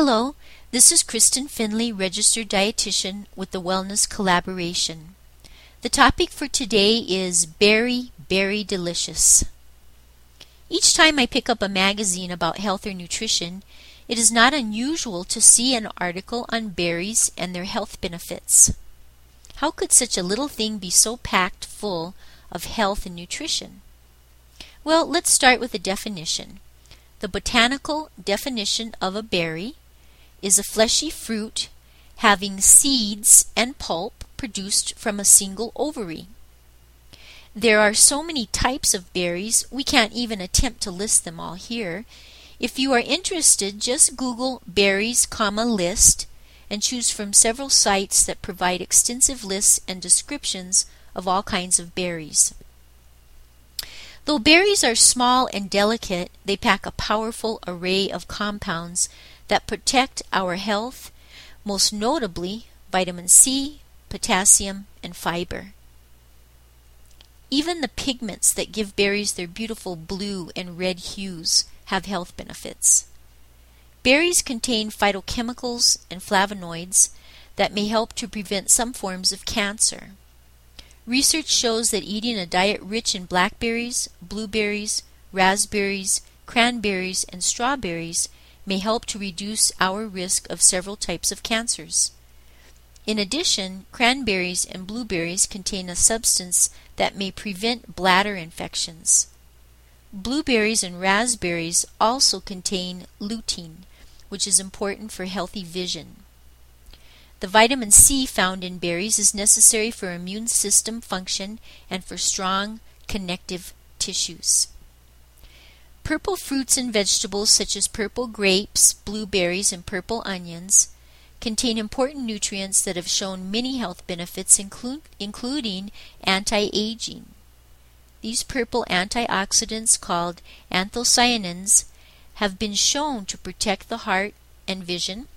Hello, this is Kristen Finley, registered dietitian with the Wellness Collaboration. The topic for today is Berry Berry Delicious. Each time I pick up a magazine about health or nutrition, it is not unusual to see an article on berries and their health benefits. How could such a little thing be so packed full of health and nutrition? Well, let's start with a definition. The botanical definition of a berry is a fleshy fruit having seeds and pulp produced from a single ovary. There are so many types of berries, we can't even attempt to list them all here. If you are interested, just Google berries, comma, list and choose from several sites that provide extensive lists and descriptions of all kinds of berries. Though berries are small and delicate, they pack a powerful array of compounds that protect our health, most notably vitamin C, potassium, and fiber. Even the pigments that give berries their beautiful blue and red hues have health benefits. Berries contain phytochemicals and flavonoids that may help to prevent some forms of cancer. Research shows that eating a diet rich in blackberries, blueberries, raspberries, cranberries, and strawberries may help to reduce our risk of several types of cancers. In addition, cranberries and blueberries contain a substance that may prevent bladder infections. Blueberries and raspberries also contain lutein, which is important for healthy vision. The vitamin C found in berries is necessary for immune system function and for strong connective tissues. Purple fruits and vegetables such as purple grapes, blueberries, and purple onions contain important nutrients that have shown many health benefits, including anti aging. These purple antioxidants, called anthocyanins, have been shown to protect the heart and vision,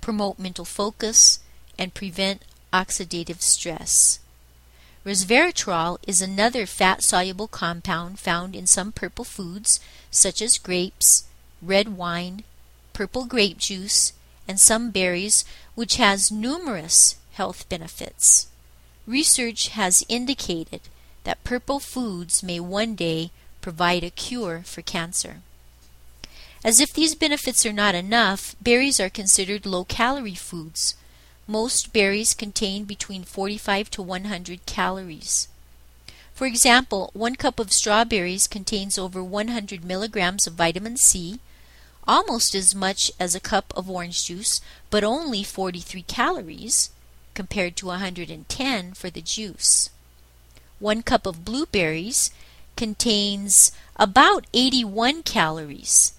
promote mental focus, and prevent oxidative stress. Resveratrol is another fat-soluble compound found in some purple foods such as grapes, red wine, purple grape juice, and some berries which has numerous health benefits. Research has indicated that purple foods may one day provide a cure for cancer. As if these benefits are not enough, berries are considered low-calorie foods, most berries contain between 45 to 100 calories. For example, one cup of strawberries contains over 100 milligrams of vitamin C, almost as much as a cup of orange juice, but only 43 calories, compared to 110 for the juice. One cup of blueberries contains about 81 calories,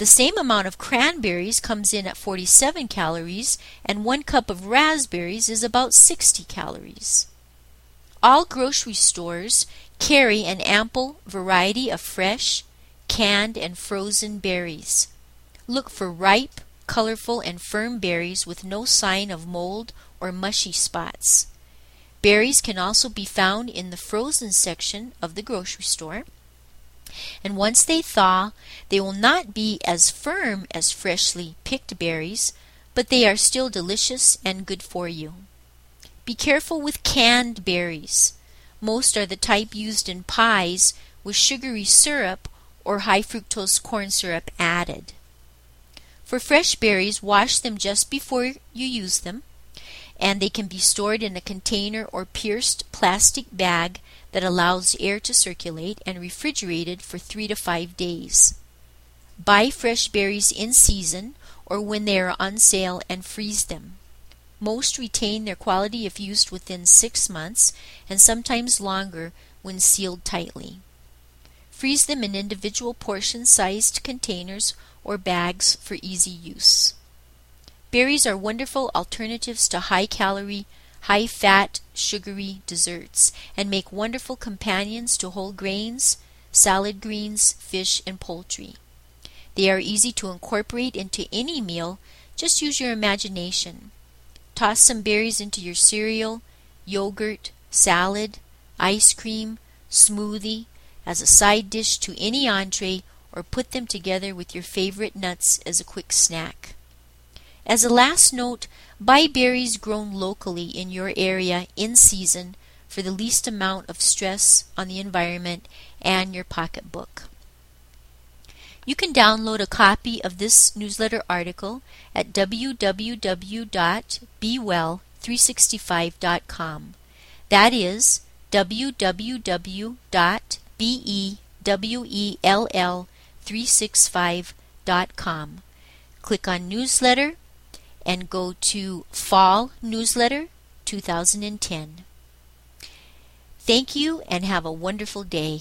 the same amount of cranberries comes in at 47 calories, and one cup of raspberries is about 60 calories. All grocery stores carry an ample variety of fresh, canned, and frozen berries. Look for ripe, colorful, and firm berries with no sign of mold or mushy spots. Berries can also be found in the frozen section of the grocery store. And once they thaw, they will not be as firm as freshly picked berries, but they are still delicious and good for you. Be careful with canned berries. Most are the type used in pies with sugary syrup or high fructose corn syrup added. For fresh berries, wash them just before you use them, and they can be stored in a container or pierced plastic bag that allows air to circulate and refrigerated for three to five days. Buy fresh berries in season or when they are on sale and freeze them. Most retain their quality if used within six months and sometimes longer when sealed tightly. Freeze them in individual portion sized containers or bags for easy use. Berries are wonderful alternatives to high calorie, high fat, sugary desserts, and make wonderful companions to whole grains, salad greens, fish, and poultry. They are easy to incorporate into any meal, just use your imagination. Toss some berries into your cereal, yogurt, salad, ice cream, smoothie, as a side dish to any entree, or put them together with your favorite nuts as a quick snack. As a last note, buy berries grown locally in your area in season for the least amount of stress on the environment and your pocketbook. You can download a copy of this newsletter article at www.bewell365.com. That is www.bewell365.com. Click on Newsletter and go to Fall Newsletter 2010. Thank you and have a wonderful day.